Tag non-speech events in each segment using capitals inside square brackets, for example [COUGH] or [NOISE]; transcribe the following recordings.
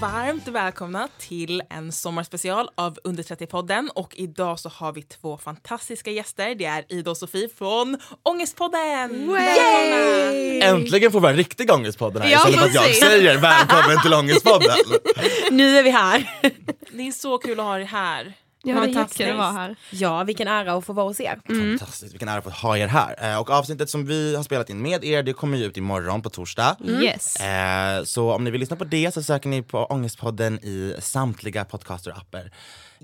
Varmt välkomna till en sommarspecial av Under 30-podden och idag så har vi två fantastiska gäster. Det är Ida och Sofie från Ångestpodden! Välkomna! Äntligen får vi en riktig Ångestpodden här Ja, istället för att jag säger välkommen till Ångestpodden. [LAUGHS] Nu är vi här. Det är så kul att ha er här. Ja, det är jättekul att vara här. Ja, vilken ära att få vara hos er. Fantastiskt, vilken ära att få ha er här. Eh, Och avsnittet som vi har spelat in med er, det kommer ju ut imorgon på torsdag. Yes. Eh, Så om ni vill lyssna på det så söker ni på Ångestpodden i samtliga podcaster-appar.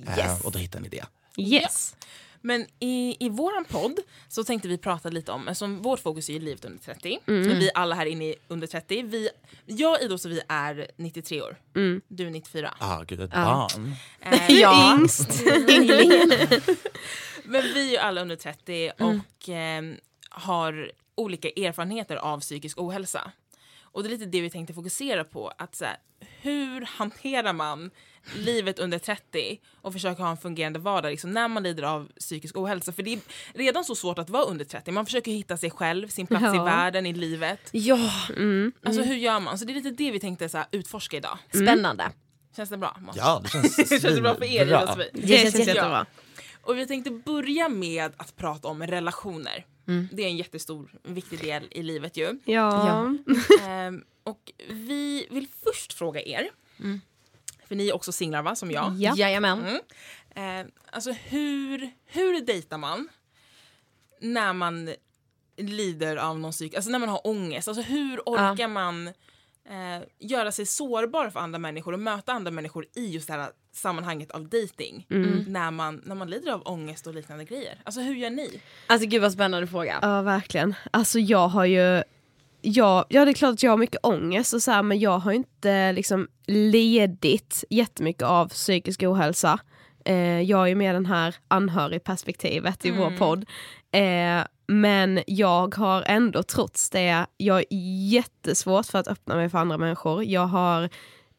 Eh, Och då hittar ni det. Yes. Men i, i våran podd så tänkte vi prata lite om, eftersom vårt fokus är ju livet under 30, vi alla här inne är under 30, vi, jag, Ida och Sofie är 93 år, du är 94. Ah, gud, ett barn. Eh, [LAUGHS] Ja. [LAUGHS] Men vi är ju alla under 30 och eh, har olika erfarenheter av psykisk ohälsa. Och det är lite det vi tänkte fokusera på. Att så här, hur hanterar man livet under 30 och försöka ha en fungerande vardag liksom, när man lider av psykisk ohälsa? För det är redan så svårt att vara under 30. Man försöker hitta sig själv, sin plats i Ja. världen, i livet. Ja, Alltså hur gör man? Så det är lite det vi tänkte så här, utforska idag. spännande. Känns det bra? Måns? Ja, det känns [LAUGHS] Känns det bra för er. Sofie? Det känns [LAUGHS] jättebra. jättebra. Och vi tänkte börja med att prata om relationer. Det är en jättestor, viktig del i livet ju. Ja. [LAUGHS] Ehm, och vi vill först fråga er, för ni är också singlar va, som jag. Ja. Jajamän. Mm. Ehm, alltså hur, hur dejtar man när man lider av någon psyk, alltså när man har ångest? Alltså hur orkar man eh, göra sig sårbar för andra människor och möta andra människor i just det här sammanhanget av dating när, man, när man lider av ångest och liknande grejer? Alltså hur gör ni? Alltså gud vad spännande fråga. ja, verkligen. Alltså jag har ju Ja, ja, det är klart att jag har mycket ångest och så här, men jag har inte liksom ledit jättemycket av psykisk ohälsa. Eh, jag är ju med den här anhörigperspektivet i vår podd. Eh, men jag har ändå trots det, jag är jättesvårt för att öppna mig för andra människor. Jag har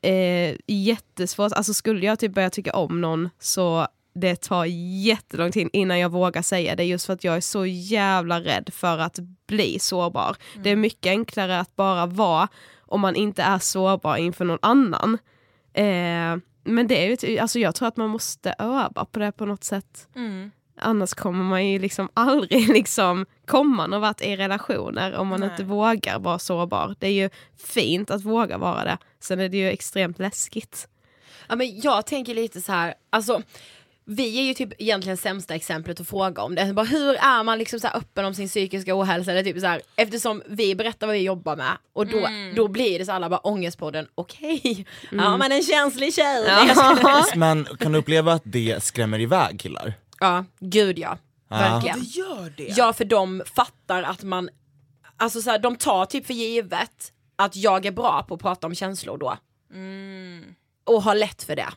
eh, jättesvårt, alltså skulle jag typ börja tycka om någon så det tar jättelång tid innan jag vågar säga det just för att jag är så jävla rädd för att bli sårbar. Det är mycket enklare att bara vara om man inte är sårbar inför någon annan. Eh, men det är ju, alltså jag tror att man måste öva på det på något sätt. Annars kommer man ju liksom [LAUGHS] aldrig liksom komma någon vart i relationer om man Nej. inte vågar vara sårbar. Det är ju fint att våga vara det. Sen är det ju extremt läskigt. Ja, men jag tänker lite så här, alltså vi är ju typ egentligen sämsta exemplet att fråga om det. Bara, hur är man liksom så här öppen om sin psykiska ohälsa? Eller typ så här, eftersom vi berättar vad vi jobbar med och då, då blir det så alla bara ångestpodden, okej, ja men en känslig tjej. Skojar. [LAUGHS] Men kan du uppleva att det skrämmer iväg killar? Ja, gud ja. Verkligen. Det gör det? Ja för de fattar att man, alltså så här, de tar typ för givet att jag är bra på att prata om känslor då. Och har lätt för det.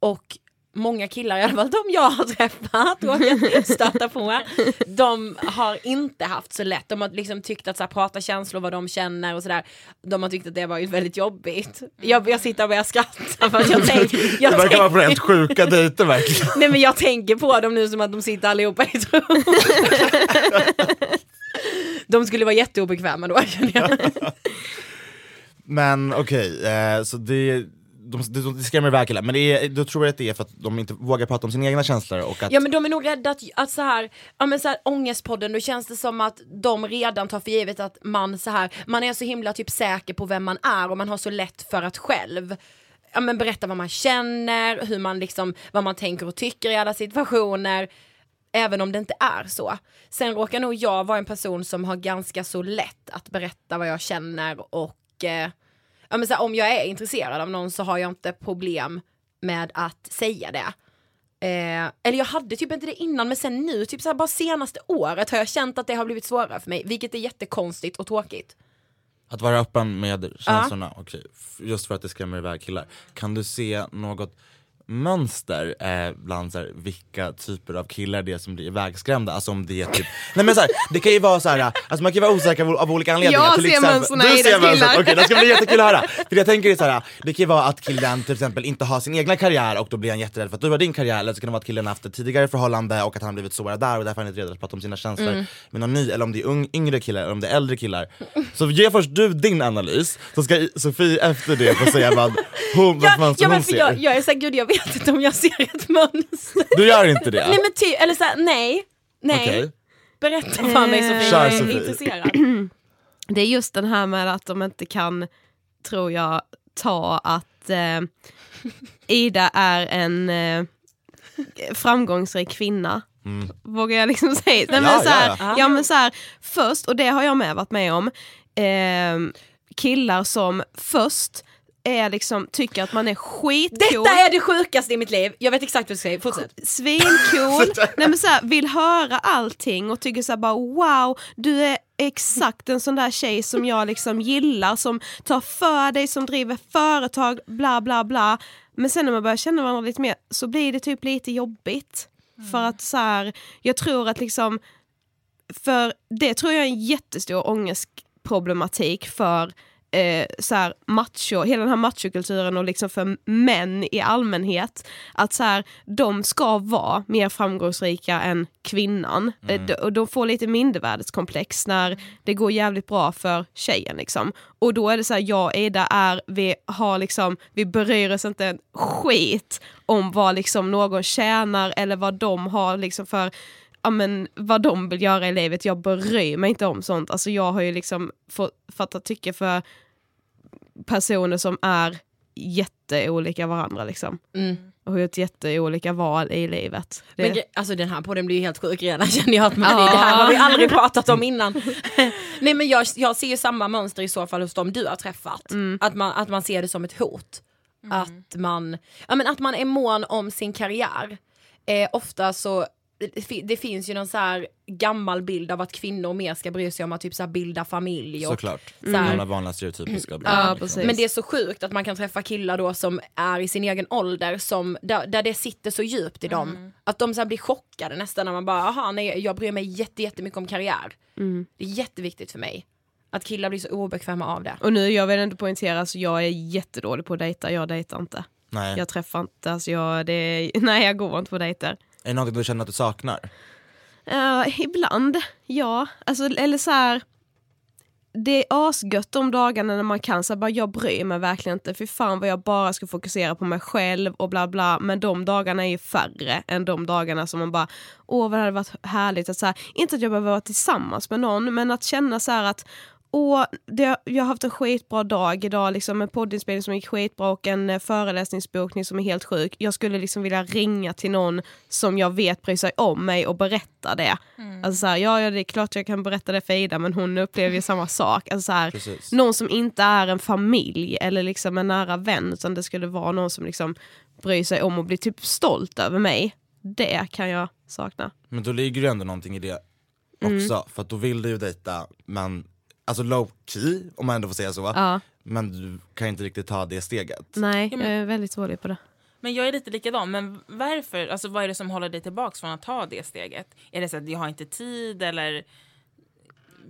Och många killar, i alla fall de jag har träffat [LAUGHS] och stöta på, de har inte haft så lätt. De har liksom tyckt att så här, prata känslor, vad de känner och sådär, de har tyckt att det har varit väldigt jobbigt. Jag, jag sitter och börjar skratta för att jag tänker, [LAUGHS] Det verkar vara på rent sjuka dejter verkligen. nej men jag tänker på dem nu som att de sitter allihopa i ett rum. [LAUGHS] De skulle vara jätteobekväma då känner jag. Men okej, eh, så det, de, de, de skrämmer iväg killar, men det är, då tror jag att det är för att de inte vågar prata om sina egna känslor och att Ja men de är nog rädda att, att så här, ja men så här ångestpodden, då känns det som att de redan tar för givet att man så här, man är så himla typ säker på vem man är och man har så lätt för att själv ja, men berätta vad man känner, hur man liksom, vad man tänker och tycker i alla situationer. Även om det inte är så. Sen råkar nog jag vara en person som har ganska så lätt att berätta vad jag känner och eh, ja, men så här, om jag är intresserad av någon så har jag inte problem med att säga det. Eh, eller jag hade typ inte det innan men sen nu, typ så här, bara senaste året har jag känt att det har blivit svårare för mig, vilket är jättekonstigt och tråkigt. Att vara öppen med känslorna, okej, f- just för att det skrämmer iväg killar. Kan du se något mönster eh, bland så här, vilka typer av killar det är som blir ivägskrämda? Alltså om det är typ, nej men så här, det kan ju vara så här, alltså man kan ju vara osäker av, av olika anledningar. Jag Till ser exempel- mönstren i mönstren. killar. Okej, det ska bli jättekul att höra. För jag tänker det så här, det kan ju vara att killen till exempel inte har sin egna karriär och då blir han jätterädd för att du har din karriär. Eller så kan det vara att killen haft ett tidigare förhållande och att han har blivit sårad där och därför är han inte redo att prata om sina känslor Mm. med någon ny. Eller om det är ung, yngre killar eller om det är äldre killar. Så ge först du din analys, så ska Sofie efter det få säga vad hon, vad Ja, ja, men hon ser. jag, jag är såhär, gud jag vet inte om jag ser ett mönster. Du gör inte det? Nej men ty, eller såhär, nej, nej. Okej. Berätta för mig Sofie, jag är intresserad. Det är just den här med att de inte kan, tror jag, ta att eh, Ida är en eh, framgångsrik kvinna. Vågar jag liksom säga. Nej, men Ja, så här, ja, ja, ja. men så här, först, och det har jag med varit med om, eh, killar som först är liksom, tycker att man är skitcool. Detta är det sjukaste i mitt liv, jag vet exakt vad du säger, fortsätt. svincool, [LAUGHS] nej men så här, vill höra allting och tycker så här bara wow, du är exakt en sån där tjej som jag liksom gillar, som tar för dig, som driver företag, bla bla bla. Men sen när man börjar känna varandra lite mer så blir det typ lite jobbigt. För att så här, jag tror att liksom, för det tror jag är en jättestor ångestproblematik för eh, så här macho, hela den här machokulturen och liksom för män i allmänhet. Att så här, de ska vara mer framgångsrika än kvinnan. Eh, de- och de får lite mindervärdeskomplex när det går jävligt bra för tjejen. Liksom. Och då är det så här, jag och Ida är, vi har liksom, vi bryr oss inte en skit om vad liksom någon tjänar eller vad de har liksom för ja, men, vad de vill göra i livet. Jag bryr mig inte om sånt. Alltså, jag har ju liksom fått fatta tycke för personer som är jätteolika varandra. Liksom. Och har gjort jätteolika val i livet. Det, Men, alltså den här podden blir ju helt sjuk redan [LAUGHS] känner jag att Marie, det här har vi aldrig pratat om innan. [LAUGHS] Nej men jag, jag ser ju samma mönster i så fall hos dem du har träffat. Att, man, att man ser det som ett hot. Att, man, ja, men att man är mån om sin karriär. Eh, ofta så det, fi- det finns ju någon så här gammal bild av att kvinnor mer ska bry sig om att typ så här bilda familj. Och, Såklart, Så här- gamla vanliga stereotypiska Ja, liksom. men det är så sjukt att man kan träffa killar då som är i sin egen ålder, som, där, där det sitter så djupt i dem. Att de så här blir chockade nästan när man bara, aha nej jag bryr mig jätte, jättemycket om karriär. Det är jätteviktigt för mig. Att killar blir så obekväma av det. Och nu, jag vill inte poängtera, så jag är jättedålig på att dejta. Jag dejtar inte. Nej. Jag träffar inte, alltså jag, det [LAUGHS] nej jag går inte på dejter. Är det något du känner att du saknar? Uh, ibland, ja. Alltså, eller så här. Det är asgött de dagarna när man kan säga bara jag bryr mig verkligen inte, för fan vad jag bara ska fokusera på mig själv och bla bla. Men de dagarna är ju färre än de dagarna som man bara, åh vad det hade varit härligt att så här, inte att jag behöver vara tillsammans med någon, men att känna så här att Åh, det, jag har haft en skitbra dag idag, liksom en poddinspelning som gick skitbra och en eh, föreläsningsbokning som är helt sjuk. Jag skulle liksom vilja ringa till någon som jag vet bryr sig om mig och berätta det. Alltså så här, ja, ja, det är klart jag kan berätta det för Ida men hon upplever ju [LAUGHS] samma sak. Alltså så här, någon som inte är en familj eller liksom en nära vän utan det skulle vara någon som liksom bryr sig om och blir typ stolt över mig. Det kan jag sakna. Men då ligger det ändå någonting i det också, för att då vill du ju dejta, men alltså low key om man ändå får säga så. Ja. Men du kan inte riktigt ta det steget. Nej, jag är väldigt dålig på det. Men jag är lite likadan, men varför, alltså vad är det som håller dig tillbaks från att ta det steget? Är det så att jag har inte tid eller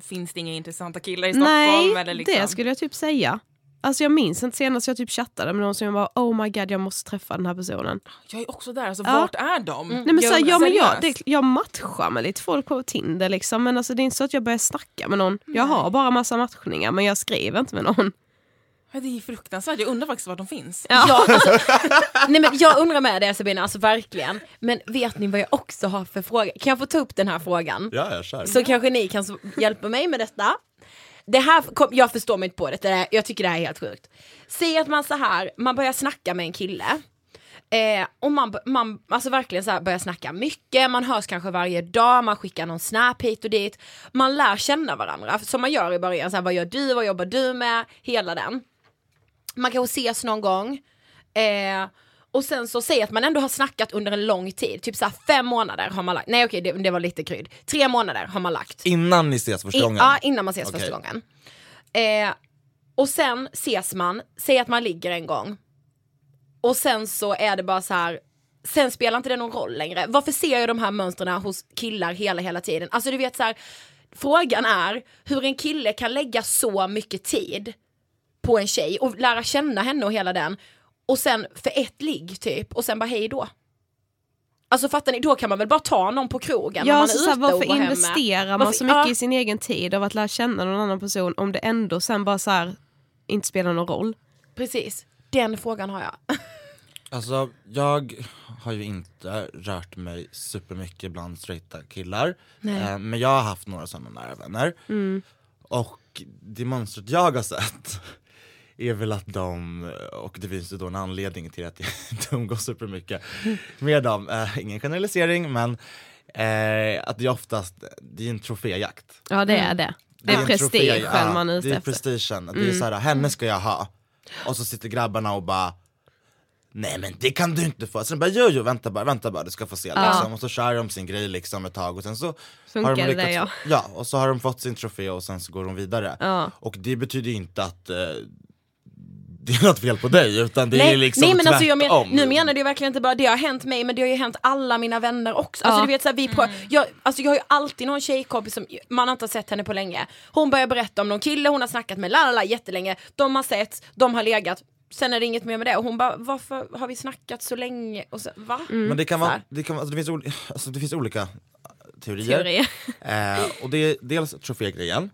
finns det inga intressanta killar i Stockholm? Nej, eller liksom? det skulle jag typ säga. Alltså jag minns inte senast jag typ chattade med någon som jag bara oh my god jag måste träffa den här personen. Jag är också där, alltså Ja. vart är de? Nej men så här, ja, men jag, det, jag matchar med lite folk på Tinder liksom men alltså det är inte så att jag börjar snacka med någon. Jag har bara massa matchningar men jag skriver inte med någon. Ja, Det är fruktansvärt, jag undrar faktiskt var de finns. Ja, alltså, [LAUGHS] nej men jag undrar med det Sabina, alltså verkligen. Men vet ni vad jag också har för fråga? Kan jag få ta upp den här frågan? Ja, jag kör. Så kanske ni kan hjälpa mig med detta. Det här, kom, jag förstår mig inte på det, det jag tycker det här är helt sjukt. Säg att man så här, man börjar snacka med en kille. Eh, och man, man alltså verkligen så här börjar snacka mycket, man hörs kanske varje dag, man skickar någon snap hit och dit. Man lär känna varandra, som man gör i början, så här, vad gör du, vad jobbar du med, hela den. Man kanske ses någon gång. Eh, och sen så säg att man ändå har snackat under en lång tid, typ så fem månader har man lagt, nej okej det, det var lite krydd, tre månader har man lagt. Innan ni ses första gången? Ja, innan man ses Okej. första gången. Eh, och sen ses man, säg att man ligger en gång. Och sen så är det bara så här. Sen spelar inte det någon roll längre. Varför ser jag de här mönstren hos killar hela, hela tiden? Alltså du vet så här. Frågan är hur en kille kan lägga så mycket tid på en tjej och lära känna henne och hela den. Och sen för ett ligg typ och sen bara hej då. Alltså fattar ni, då kan man väl bara ta någon på krogen när Ja, man så är så här, ute varför och investerar man Varför- så mycket ja. i sin egen tid av att lära känna någon annan person om det ändå sen bara så här inte spelar någon roll? Precis, den frågan har jag. [LAUGHS] Alltså jag har ju inte rört mig supermycket bland straighta killar. Nej. Eh, men jag har haft några sådana nära vänner. Och det mönstret jag har sett är väl att de, och det finns ju då en anledning till att [LAUGHS] jag inte umgås supermycket med dem, eh, ingen generalisering men eh, att det är oftast, det är en troféjakt. Ja det är det. Det är en prestigen trofé, ja, man är ute Det är efter. prestigen, det är såhär, henne ska jag ha. Och så sitter grabbarna och bara Nej men det kan du inte få, sen bara jo jo vänta bara, vänta bara du ska få se liksom. Och så kör de sin grej liksom ett tag och sen så Funkar har de det där, ja. ja och så har de fått sin trofé och sen så går de vidare. Ja. Och det betyder ju inte att eh, det är något fel på dig utan det är liksom nej men alltså jag men, tvärtom. nu menar det verkligen inte bara det har hänt mig men det har ju hänt alla mina vänner också. Alltså Ja. du vet så här, vi på, jag, alltså jag har ju alltid någon tjejkompis som man har inte sett henne på länge. Hon börjar berätta om någon kille hon har snackat med la, la, la, jättelänge. De har sett, de har legat. Sen är det inget mer med det och hon bara varför har vi snackat så länge? Och så, va? Men det kan vara, det, kan, alltså det, finns, ol- alltså det finns olika teorier. Teorier. Eh, och det är dels trofégrejen,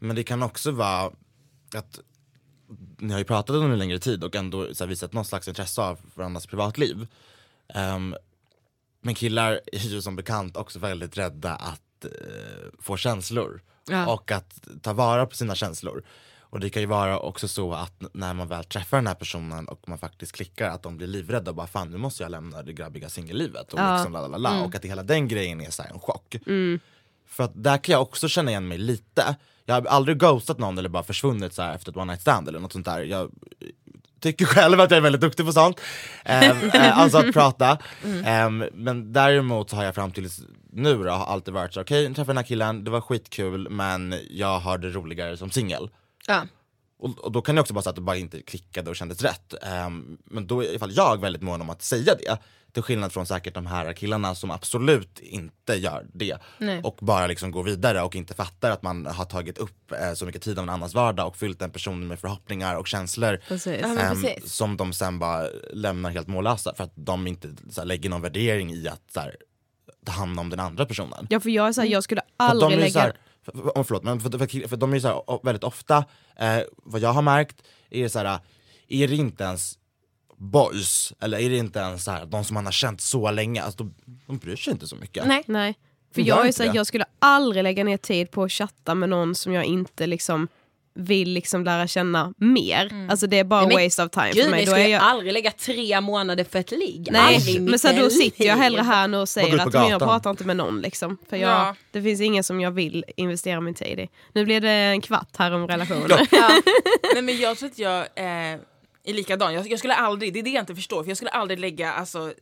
men det kan också vara att ni har ju pratat under en längre tid och ändå så här, visat någon slags intresse av varandras privatliv. Ehm, men killar är ju som bekant också väldigt rädda att eh, få känslor Ja. och att ta vara på sina känslor. Och det kan ju vara också så att när man väl träffar den här personen och man faktiskt klickar att de blir livrädda och bara fan nu måste jag lämna det grabbiga singellivet och liksom la, la, la, la. och att hela den grejen är så en chock. För att där kan jag också känna igen mig lite. Jag har aldrig ghostat någon eller bara försvunnit så efter ett one night stand eller något sånt där. Jag tycker själv att jag är väldigt duktig på sånt. Ehm, eh, [LAUGHS] alltså att prata. Ehm, men däremot har jag fram till nu då har alltid varit så okej jag träffade den här killen, det var skitkul men jag har det roligare som singel. Ja. Och, och då kan det också vara så att det bara inte klickade och kändes rätt. Ehm, men då är i alla fall jag väldigt mån om att säga det. Till skillnad från säkert de här killarna som absolut inte gör det. Nej. Och bara liksom går vidare och inte fattar att man har tagit upp eh, så mycket tid av en annans vardag och fyllt den personen med förhoppningar och känslor. Precis. Ja, precis. som de sen bara lämnar helt mållösa för att de inte så här, lägger någon värdering i att så här, ta hand om den andra personen. Ja för jag är så här, jag skulle aldrig lägga... för, för, förlåt, men för, för, för de är så här, o- väldigt ofta, eh, vad jag har märkt, är det så här, är det inte ens boys, eller är det inte ens så här, de som man har känt så länge, alltså, de, de bryr sig inte så mycket. Nej. Nej. För jag är så här, jag skulle aldrig lägga ner tid på att chatta med någon som jag inte liksom vill liksom lära känna mer. Alltså det är bara Nej, men waste of time Gud, för mig. ni Då skulle jag... aldrig lägga tre månader för ett ligg. Nej, Aldrig men så då sitter jag hellre här nu och säger att men jag pratar inte med någon liksom. För jag, Ja. det finns ingen som jag vill investera min tid i. Nu blir det en kvart här om relationer. [LAUGHS] Nej men jag tror att jag eh, är likadan. Jag, jag skulle aldrig, det är det jag inte förstår, för jag skulle aldrig lägga alltså,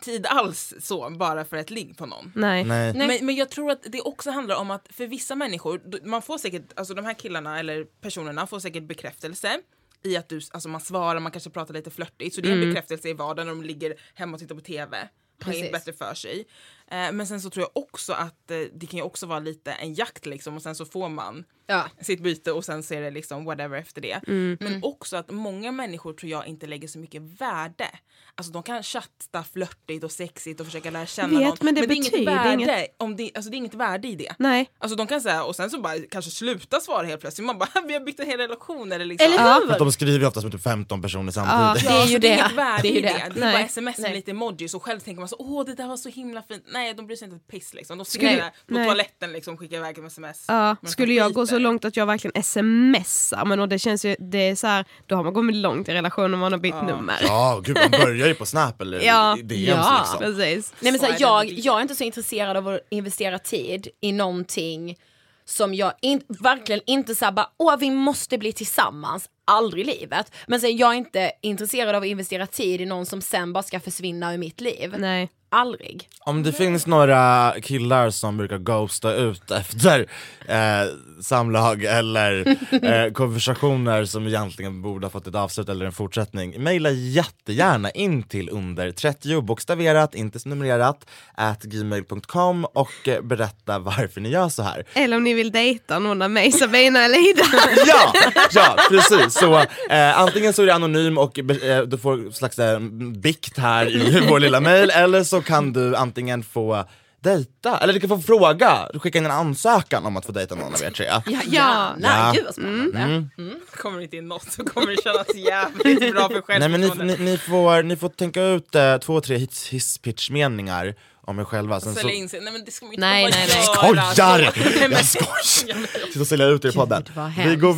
tid alls så bara för ett ligg på någon. Nej. Nej. Men, men jag tror att det också handlar om att för vissa människor, man får säkert, alltså de här killarna eller personerna får säkert bekräftelse i att du, alltså man svarar, man kanske pratar lite flörtigt, så det är en bekräftelse i vardagen när de ligger hemma och tittar på TV. Har Precis. inget bättre för sig. Eh, men sen så tror jag också att eh, det kan ju också vara lite en jakt liksom och sen så får man Ja. sitt byte och sen så är det liksom whatever efter det. Mm. Men också att många människor tror jag inte lägger så mycket värde. Alltså de kan chatta flörtigt och sexigt och försöka lära känna Vet, någon. men det är inget värde, inget. Om det, alltså det är inget värde i det. Nej. Alltså de kan säga och sen så bara kanske sluta svara helt plötsligt. Man bara [LAUGHS] vi har byggt en hel relation eller liksom. Eller Ja. hur? Att de skriver ju oftast med typ 15 personer samtidigt. Det är ju så det. är inget värde Det är ju i det. det. Det är Nej. bara sms med Nej. lite emojis och själv tänker man så åh det där var så himla fint. Nej de bryr sig inte ett piss liksom. De skriver på toaletten liksom skickar iväg ett sms. Ja, Men skulle jag gå så skiter. långt att jag verkligen smsar, men och det känns ju, det är så här, då har man kommit långt i relationen om man har bytt nummer. Ja, gud man börjar ju på Snap eller [LAUGHS] Ja. DMs Ja. liksom. Precis. Nej, men Så så är här, jag, jag är inte så intresserad av att investera tid i någonting som jag in, verkligen inte så här bara, åh vi måste bli tillsammans, aldrig i livet. Men sen jag är inte intresserad av att investera tid i någon som sen bara ska försvinna ur mitt liv. Nej. Aldrig. Om det finns några killar som brukar ghosta ut efter eh, samlag eller [LAUGHS] eh, konversationer som egentligen borde ha fått ett avslut eller en fortsättning, mejla jättegärna in till under 30 bokstaverat, inte numrerat, at gmail.com och eh, berätta varför ni gör så här. Eller om ni vill dejta någon av mig, Sabina eller Ida. [LAUGHS] Ja, ja precis. Så eh, antingen så är det anonym och eh, du får slags eh, bikt här i vår lilla mail eller så kan du antingen få dejta, eller du kan få fråga, du skickar in en ansökan om att få dejta någon av er tre. Ja, Ja. Ja. Gud vad spännande. Kommer det inte in något så kommer det kännas jävligt bra för Nej men ni, självförtroendet. ni, ni, får, ni får tänka ut eh, två, tre hiss- hisspitch-meningar om er själva. Sen så, Sälja in sig. Nej men det ska man inte Nej, nej, nej. Skojar! Så- Nej, Jag skojar! Sitta och sälja ut er i podden. Vi går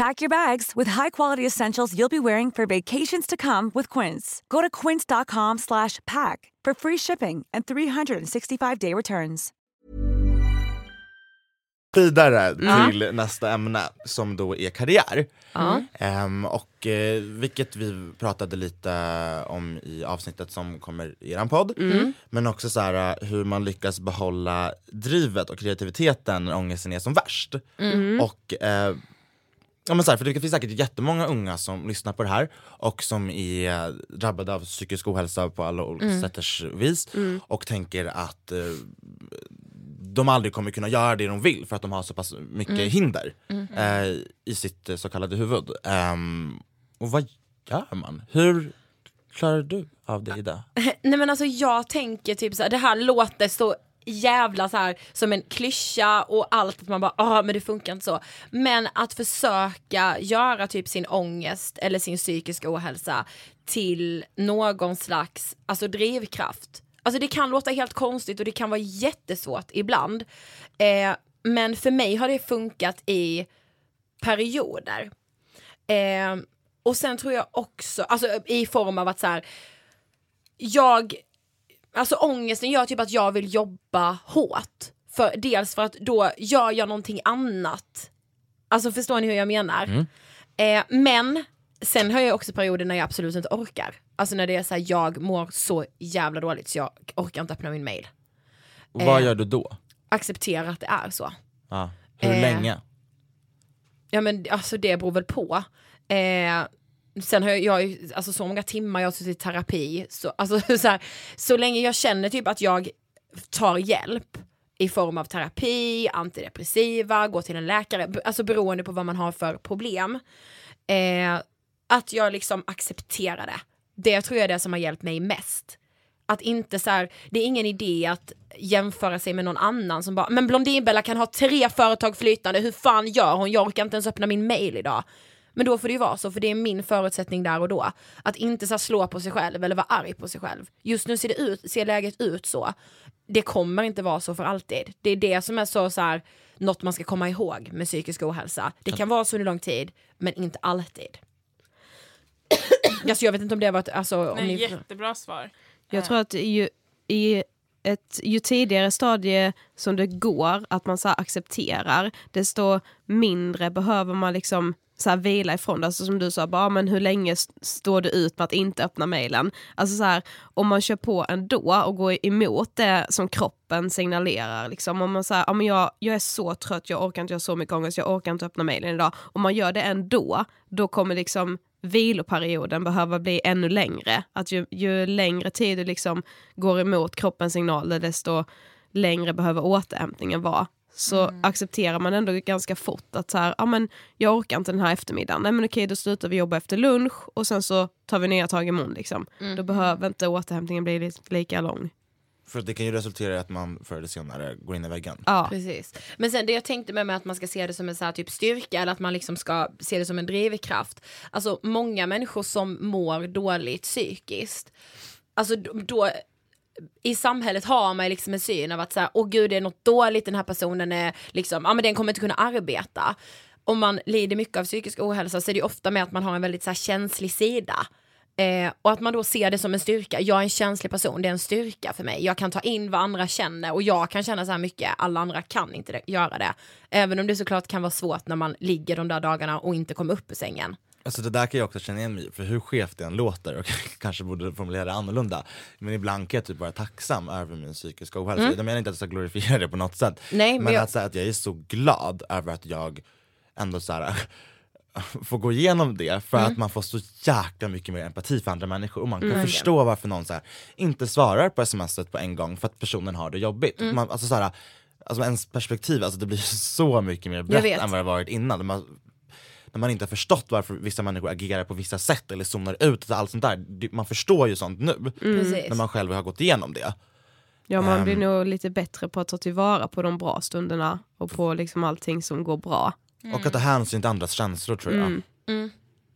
Pack your bags with high-quality essentials you'll be wearing for vacations to come with Quince. Go to quince.com slash pack for free shipping and 365-day returns. vidare till nästa ämne som då är karriär. Ehm, och eh, vilket vi pratade lite om i avsnittet som kommer i eran podd. Men också så här, eh, hur man lyckas behålla drivet och kreativiteten när ångesten är som värst. Och eh, Ja, men så här, för det finns säkert jättemånga unga som lyssnar på det här och som är drabbade av psykisk ohälsa på alla olika sätters vis och tänker att eh, de aldrig kommer kunna göra det de vill för att de har så pass mycket hinder eh, i sitt eh, så kallade huvud. Ehm, och vad gör man? Hur klarar du av det Ida? [LAUGHS] Nej men alltså jag tänker typ så här, det här låter så jävla så här som en klyscha och allt att man bara ah men det funkar inte så. Men att försöka göra typ sin ångest eller sin psykiska ohälsa till någon slags alltså drivkraft. Alltså det kan låta helt konstigt och det kan vara jättesvårt ibland. Eh, men för mig har det funkat i perioder. Eh, och sen tror jag också, alltså i form av att så här, jag, alltså ångesten gör typ att jag vill jobba hårt. För, dels för att då gör jag någonting annat. Alltså förstår ni hur jag menar? Eh, men sen har jag också perioder när jag absolut inte orkar. Alltså när det är så här, jag mår så jävla dåligt så jag orkar inte öppna min mail. Och vad Eh. gör du då? Acceptera att det är så. Ja. Hur Eh. länge? Ja men alltså det beror väl på. Sen har jag, jag alltså så många timmar jag har suttit i terapi, så, alltså, [LAUGHS] så, här, så länge jag känner typ att jag tar hjälp i form av terapi, antidepressiva, gå till en läkare, alltså beroende på vad man har för problem. Eh, att jag liksom accepterar det. Det tror jag är det som har hjälpt mig mest. Att inte så här, det är ingen idé att jämföra sig med någon annan som bara, men Blondinbella kan ha tre företag flytande, hur fan gör hon? Jag orkar inte ens öppna min mail idag. Men då får det ju vara så, för det är min förutsättning där och då. Att inte så slå på sig själv eller vara arg på sig själv. Just nu ser, det ut, ser läget ut så. Det kommer inte vara så för alltid. Det är det som är så, så här, något man ska komma ihåg med psykisk ohälsa. Det kan vara så under lång tid, men inte alltid. [CLEARS THROAT] alltså jag vet inte om det var ett, alltså, om Nej, ni... jättebra svar. Jag tror att ju, i ett, ju tidigare stadie som det går att man så accepterar, desto mindre behöver man liksom så här vila ifrån det. Alltså som du sa, bara, ah, men hur länge står du ut med att inte öppna mejlen? Alltså så här, om man kör på ändå och går emot det som kroppen signalerar. Liksom, om man säger, ja, ah, men jag, jag är så trött, jag orkar inte, göra så mycket ångest, jag orkar inte öppna mejlen idag. Om man gör det ändå, då kommer liksom viloperioden behöva bli ännu längre. Att ju, ju längre tid du liksom går emot kroppens signaler, desto längre behöver återhämtningen vara. Så accepterar man ändå ganska fort att så här, ja men jag orkar inte den här eftermiddagen. Nej men okej, då slutar vi jobba efter lunch och sen så tar vi nya tag imorgon liksom. Då behöver inte återhämtningen bli li- lika lång. För det kan ju resultera i att man förr eller senare går in i väggen. Ja. Precis. Men sen det jag tänkte med, med att man ska se det som en så här typ styrka eller att man liksom ska se det som en drivkraft. Alltså många människor som mår dåligt psykiskt, alltså då i samhället har man liksom en syn av att så här, åh gud det är något dåligt, den här personen är liksom, ja men den kommer inte kunna arbeta. Om man lider mycket av psykisk ohälsa så är det ofta med att man har en väldigt så här, känslig sida. Eh, och att man då ser det som en styrka. Jag är en känslig person, det är en styrka för mig. Jag kan ta in vad andra känner och jag kan känna så här mycket, alla andra kan inte det, göra det. Även om det såklart kan vara svårt när man ligger de där dagarna och inte kommer upp ur sängen. Alltså det där kan jag också känna igen mig för hur skevt det än låter och [LAUGHS] kanske borde formulera det annorlunda. Men ibland kan jag typ vara tacksam över min psykiska ohälsa. Jag menar inte att jag ska glorifiera det på något sätt. Nej, men jag- att, säga att jag är så glad över att jag ändå så här, [LAUGHS] får gå igenom det för att man får så jäkla mycket mer empati för andra människor och man kan förstå varför någon så här, inte svarar på smset på en gång för att personen har det jobbigt. Man, alltså så här, alltså ens perspektiv, alltså det blir [LAUGHS] så mycket mer brett än vad det varit innan. Man, när man inte har förstått varför vissa människor agerar på vissa sätt eller zonar ut och allt sånt där. Man förstår ju sånt nu, Precis. när man själv har gått igenom det. Ja, man blir nog lite bättre på att ta tillvara på de bra stunderna och på liksom allting som går bra. Och att ta hänsyn till andras känslor tror jag. Mm.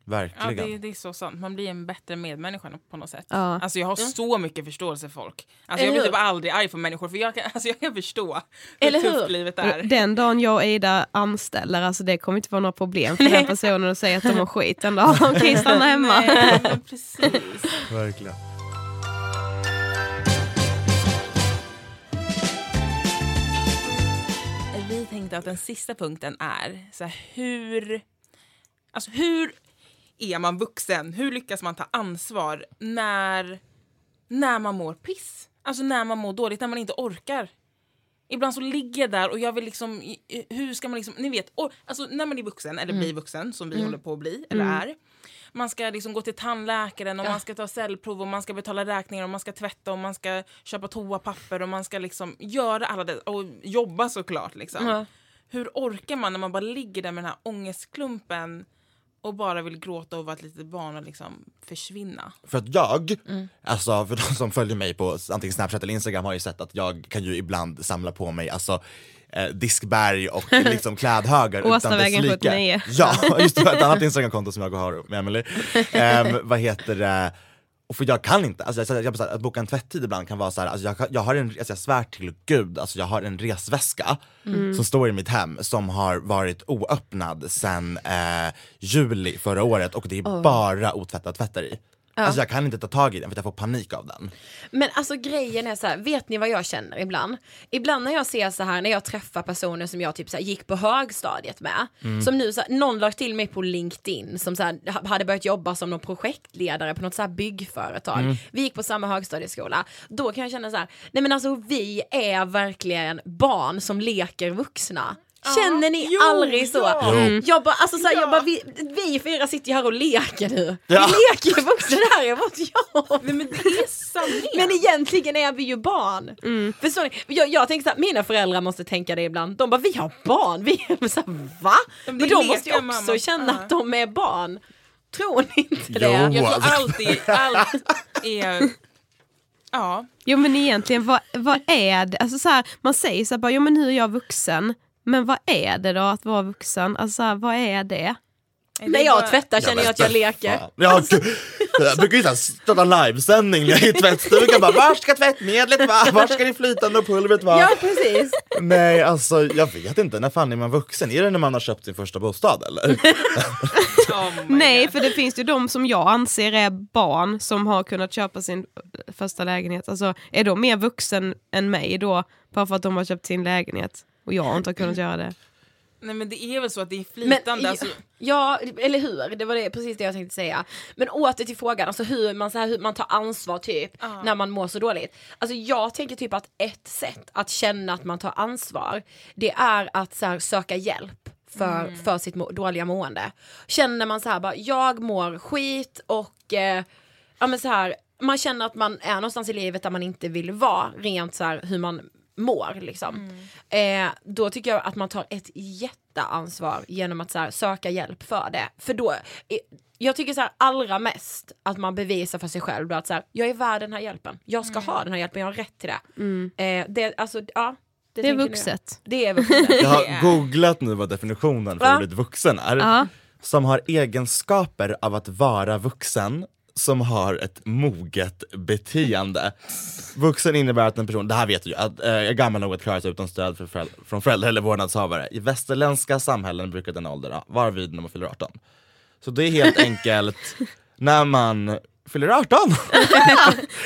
Ja, Verkligen. det, det är så sant. Man blir en bättre medmänniska på något sätt. Ja. Alltså jag har så mycket förståelse för folk. Alltså jag blir typ aldrig arg på människor för jag kan, alltså jag kan förstå hur Eller tufft hur? livet är. Den dagen jag och Ida anställer, alltså det kommer inte vara några problem för den [LAUGHS] personen att säga att de har skit. Den dagen, okej stanna hemma. Nej, [LAUGHS] precis. Verkligen. Vi tänkte att den sista punkten är så här, hur, alltså hur är man vuxen? Hur lyckas man ta ansvar när, när man mår piss? Alltså när man mår dåligt, när man inte orkar. Ibland så ligger jag där och jag vill liksom, hur ska man liksom, ni vet, or, alltså när man är vuxen eller blir vuxen som vi håller på att bli eller är. Man ska liksom gå till tandläkaren och man ska ta cellprov och man ska betala räkningar och man ska tvätta och man ska köpa toapapper och man ska liksom göra alla det och jobba såklart liksom. Ja. Hur orkar man när man bara ligger där med den här ångestklumpen och bara vill gråta och vara ett litet barn och liksom försvinna? För att jag, Mm. alltså för de som följer mig på antingen Snapchat eller Instagram har ju sett att jag kan ju ibland samla på mig alltså eh, diskberg och [LAUGHS] liksom klädhögar utan dess like. 79. Ja, just det, ett annat Instagramkonto som jag har med Emily. [LAUGHS] Ehm, vad heter det? Och för jag kan inte, alltså, jag, jag, jag, att boka en tvätttid ibland kan vara så här, alltså, jag, jag har en, alltså, jag svär till gud, alltså, jag har en resväska som står i mitt hem som har varit oöppnad sen eh, juli förra året och det är bara otvättad tvättar i. Alltså jag kan inte ta tag i den för jag får panik av den. Men alltså grejen är så här, vet ni vad jag känner ibland? Ibland när jag ser så här, när jag träffar personer som jag typ så här, gick på högstadiet med, som nu så här, någon la till mig på LinkedIn som så här, ha- hade börjat jobba som någon projektledare på något så här byggföretag. Vi gick på samma högstadieskola. Då kan jag känna så här, nej men alltså vi är verkligen barn som leker vuxna. Känner ni Jo, aldrig så? ja. Jo. Jag bara, alltså så här, Ja. jag bara, vi, vi fyra sitter ju här och leker nu. Ja. Vi leker ju vuxna, här är vårt jobb. Nej men det är sanningen. Men egentligen är vi ju barn. Förstår ni? Jag, jag tänker såhär, mina föräldrar måste tänka det ibland. De bara, vi har barn. Vi är så här, va? Men vill de måste ju också mamma. känna att de är barn. Tror ni inte Jo. det? Jag tror [LAUGHS] allt är, allt är, ja. Jo men egentligen vad, vad är det? Alltså, så här, man säger så här, bara, jo men nu är jag vuxen. Men vad är det då att vara vuxen? Alltså här, vad är det? När jag tvättar känner jag att jag leker. Fan. Ja, gud. Jag brukar ju så här starta livesändning när jag är i tvättstugan. Bara, Var ska tvättmedlet vara? Var ska det flytande pulvret vara? Ja precis. Nej, alltså jag vet inte. När fan är man vuxen? Är det när man har köpt sin första bostad eller? [LAUGHS] Oh Nej för det finns ju de som jag anser är barn som har kunnat köpa sin första lägenhet. Alltså är de mer vuxen än mig då? Bara för att de har köpt sin lägenhet och jag inte har kunnat göra det. Nej men det är väl så att det är Men, flytande. alltså, ja, eller hur? Det var det, precis det jag tänkte säga. Men åter till frågan, alltså hur man, så här, hur man tar ansvar typ när man mår så dåligt. Alltså jag tänker typ att ett sätt att känna att man tar ansvar, det är att så här, söka hjälp för, för sitt må- dåliga mående. Känner man så här bara, jag mår skit och eh, ja men så här, man känner att man är någonstans i livet där man inte vill vara, rent så här hur man mår liksom. Eh, då tycker jag att man tar ett jätteansvar genom att så här, söka hjälp för det. För då, eh, jag tycker så här, allra mest att man bevisar för sig själv då att så här, jag är värd den här hjälpen. Jag ska ha den här hjälpen, jag har rätt till det. Eh, det, alltså, ja, Det är tänker jag. vuxet. Det är vuxet. [LAUGHS] Jag har googlat nu vad definitionen för Va? ordet vuxen är. Ja. Som har egenskaper av att vara vuxen som har ett moget beteende. Vuxen innebär att en person, det här vet du ju, att, eh, är gammal nog att klara sig utan stöd för föräldrar, från föräldrar eller vårdnadshavare. I västerländska samhällen brukar den åldern vara vid när man fyller 18. Så det är helt enkelt när man fyller 18. [LAUGHS]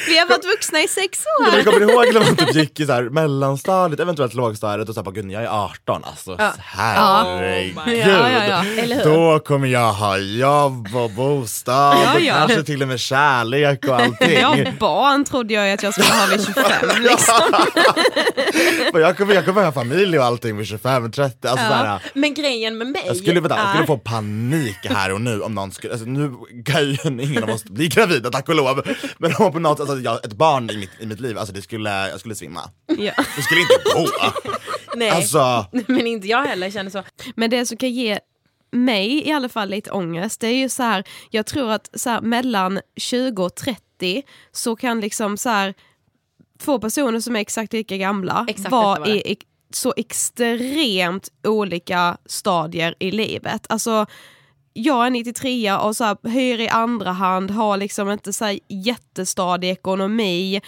Vi har varit vuxna i sex år. du kommer ihåg när man typ gick i så här mellanstadiet, eventuellt lågstadiet och sa bara gud jag är 18, alltså herregud. Oh my Ja, ja, ja. Då kommer jag ha jobb och bostad Ja, och ja. kanske till och med kärlek och allting. Ja, barn trodde jag att jag skulle ha vid 25 [LAUGHS] liksom. [LAUGHS] Jag, kommer, jag kommer ha familj och allting vid 25, 30. Alltså, så här, Men grejen med mig jag skulle, vänta, jag skulle är- få panik här och nu om någon skulle, alltså, nu kan ju ingen av oss bli gravida tack och lov. Men om på något, alltså, jag, ett barn i mitt, i mitt liv, alltså, det skulle, jag skulle svimma. Ja. Det skulle inte gå. Nej, Alltså, men inte jag heller känner så. Men det som kan ge mig i alla fall lite ångest, det är ju så här, jag tror att så här, mellan 20 och 30 så kan liksom så här, två personer som är exakt lika gamla Exakt vara var i ex- så extremt olika stadier i livet. Alltså jag är 93 och så här, hyr i andra hand, har liksom inte så här jättestadig ekonomi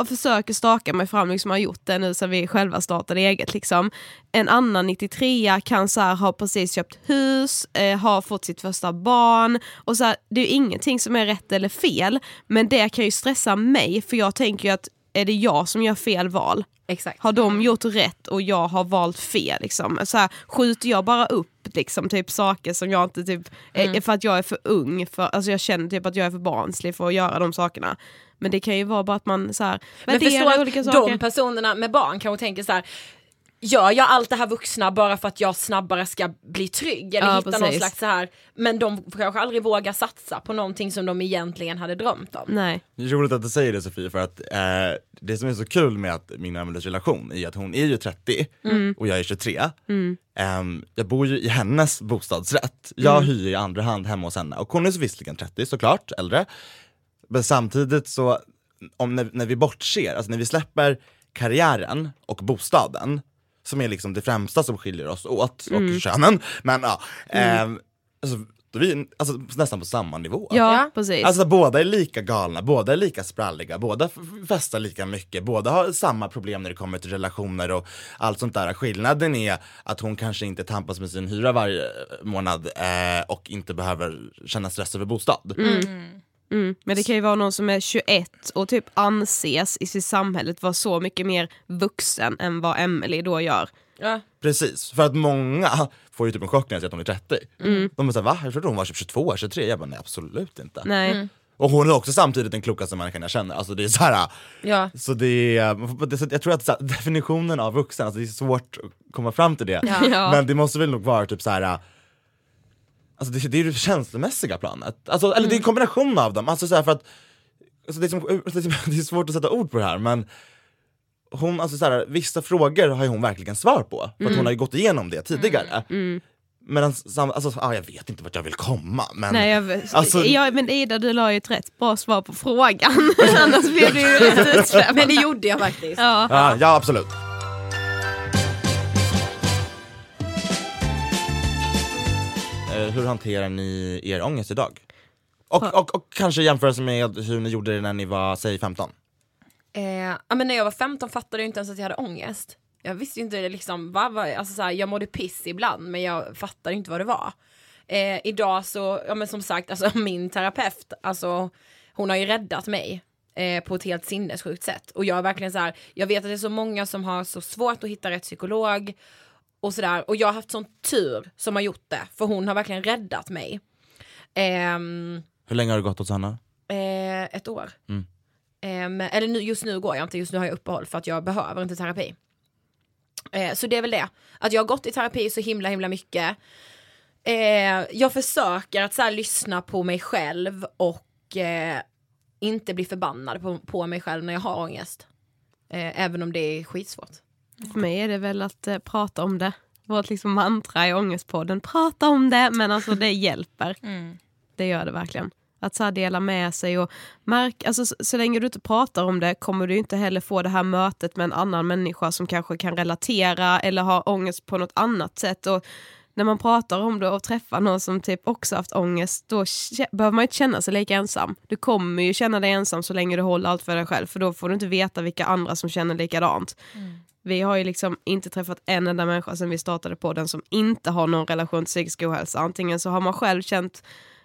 och försöker staka mig fram, liksom har gjort det nu sen vi själva startade eget. Liksom. En annan 93 kan så här, ha precis köpt hus, eh, har fått sitt första barn och så här, det är ju ingenting som är rätt eller fel men det kan ju stressa mig för jag tänker ju att är det jag som gör fel val? Exakt. Har de gjort rätt och jag har valt fel? Liksom? Så här, skjuter jag bara upp liksom, typ, saker som jag inte typ, är, för att jag är för ung, för, alltså jag känner typ att jag är för barnslig för att göra de sakerna. Men det kan ju vara bara att man så här, Men förstå värderar olika att saker. de personerna med barn kanske tänker så här. Gör jag allt det här vuxna bara för att jag snabbare ska bli trygg eller Ja, hitta någon precis. slags så här men de kanske aldrig vågar satsa på någonting som de egentligen hade drömt om. Nej. Det är roligt att du säger det Sofie för att eh, det som är så kul med att min och Emelies relation är att hon är ju 30 och jag är 23. Ehm, jag bor ju i hennes bostadsrätt. Jag hyr i andra hand hemma hos henne och hon är så visserligen 30 såklart, äldre. Men samtidigt så, om när, när vi bortser, alltså när vi släpper karriären och bostaden som är liksom det främsta som skiljer oss åt och könen. Men ja, ehm, alltså, då är vi alltså, nästan på samma nivå. Ja, precis. Alltså båda är lika galna, båda är lika spralliga, båda festar lika mycket, båda har samma problem när det kommer till relationer och allt sånt där. Skillnaden är att hon kanske inte tampas med sin hyra varje månad eh, och inte behöver känna stress över bostad. Mm. Men det kan ju vara någon som är 21 och typ anses i sitt samhället vara så mycket mer vuxen än vad Emily då gör. Ja. Precis, för att många får ju typ en chock när jag säger att de är 30. De är såhär va? Jag trodde hon var typ 22, 23. Jag bara nej absolut inte. Nej. Och hon är också samtidigt den klokaste människan jag känner. Alltså det är så här, Ja. så det är, så jag tror att definitionen av vuxen, alltså det är svårt att komma fram till det. Ja. [LAUGHS] Men det måste väl nog vara typ så här. Alltså det, det är ju det känslomässiga planet, alltså, eller Mm. det är en kombination av dem. Alltså så här för att, alltså [LAUGHS] det, är som, det är svårt att sätta ord på det här men hon, alltså så här, vissa frågor har ju hon verkligen svar på, för att Mm. hon har ju gått igenom det tidigare. Men sam, alltså, ah, jag vet inte vart jag vill komma men Nej, jag, Alltså- ja, men Ida du la ju ett rätt bra svar på frågan. [LAUGHS] Annars blev du ju [LAUGHS] rätt utsläppt. Men det gjorde jag faktiskt. Ja. ja, ja absolut. Hur hanterar ni er ångest idag? Och, och, och kanske jämförelse med hur ni gjorde det när ni var, säg 15? Eh, ja, men när jag var 15 fattade jag inte ens att jag hade ångest. Jag visste ju inte det liksom, vad var, alltså så här, jag mådde piss ibland men jag fattade inte vad det var. Eh, idag så, ja men som sagt, alltså [LAUGHS] min terapeut, alltså hon har ju räddat mig eh, på ett helt sinnessjukt sätt. Och jag är verkligen så här, jag vet att det är så många som har så svårt att hitta rätt psykolog och sådär. Och jag har haft sån tur som har gjort det, för hon har verkligen räddat mig. Ehm, Hur länge har det gått hos Hanna? Eh, ett år. Mm. Ehm, eller nu, just nu går jag inte, just nu har jag uppehåll för att jag behöver inte terapi. Eh, så det är väl det, att jag har gått i terapi så himla himla mycket. Eh, jag försöker att så här, lyssna på mig själv och eh, inte bli förbannad på, på mig själv när jag har ångest. Eh, även om det är skitsvårt. För mig är det väl att eh, prata om det. Vårt liksom mantra i Ångestpodden, prata om det, men alltså det hjälper. [LAUGHS] Det gör det verkligen. Att så dela med sig och märk, alltså, så, så länge du inte pratar om det kommer du inte heller få det här mötet med en annan människa som kanske kan relatera eller har ångest på något annat sätt. Och när man pratar om det och träffar någon som typ också haft ångest, då behöver man inte känna sig lika ensam. Du kommer ju känna dig ensam så länge du håller allt för dig själv, för då får du inte veta vilka andra som känner likadant. Vi har ju liksom inte träffat en enda människa sedan vi startade på den som inte har någon relation till psykisk ohälsa. Antingen så har man själv känt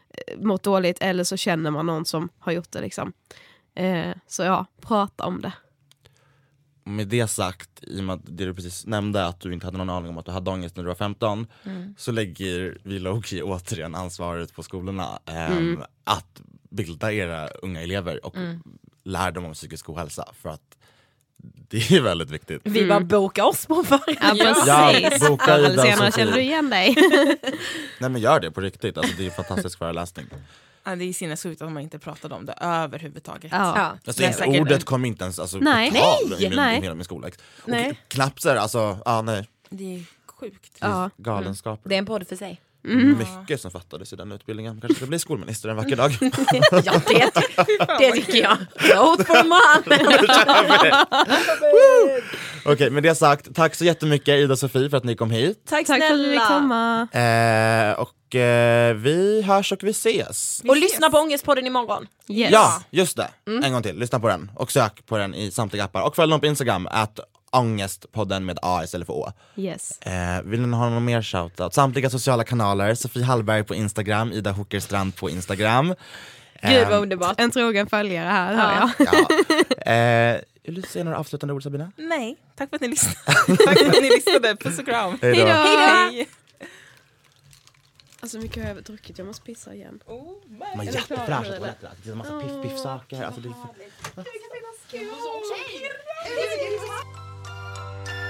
eh, mått dåligt eller så känner man någon som har gjort det. Liksom. Eh, så ja, prata om det. Med det sagt, i och med att det du precis nämnde att du inte hade någon aning om att du hade ångest när du var 15 så lägger vi Loki återigen ansvaret på skolorna ehm, att bilda era unga elever och lära dem om psykisk ohälsa för att det är väldigt viktigt. Vi bara bokar oss på varje. Ja, boka Ida och senare Sofie. känner du igen dig. [LAUGHS] Nej men gör det på riktigt, alltså, det är en fantastisk föreläsning. Ja, det är sinnessjukt att man inte pratade om det överhuvudtaget. Ja. Alltså, säkert- ordet kom inte ens alltså, Nej. på tal Nej. i min, Nej. hela min skola. Och Nej. knappt så här, alltså, ja nej, Det är sjukt. det är Ja. galenskaper. Det är en podd för sig. Mycket som fattades i den utbildningen, kanske ska bli skolminister en vacker dag. [LAUGHS] Ja, det, det tycker jag. Vote for man! [LAUGHS] Okej, med det sagt, tack så jättemycket Ida och Sofie för att ni kom hit. Tack, Tack för att du fick snälla. komma. Eh, och eh, vi hörs och vi ses. Och lyssna på Ångestpodden imorgon. Yes. Ja, just det. En gång till, lyssna på den och sök på den i samtliga appar. Och följ dem på Instagram, att ångestpodden med A istället för Å. Yes. Eh, vill ni ha någon mer shoutout? Samtliga sociala kanaler, Sofie Hallberg på Instagram, Ida Hokerstrand på Instagram. Gud vad Ehm, underbart. En trogen följare här, hör jag. Ja. [LAUGHS] Eh, vill du säga några avslutande ord Sabina? Nej, tack för att ni lyssnade. [LAUGHS] tack för att ni lyssnade. Puss och kram. Hej då. Alltså mycket har jag druckit, jag måste pissa igen. De har jättefräscha toaletter, det är en massa piff-piff-saker. Alltså, det är...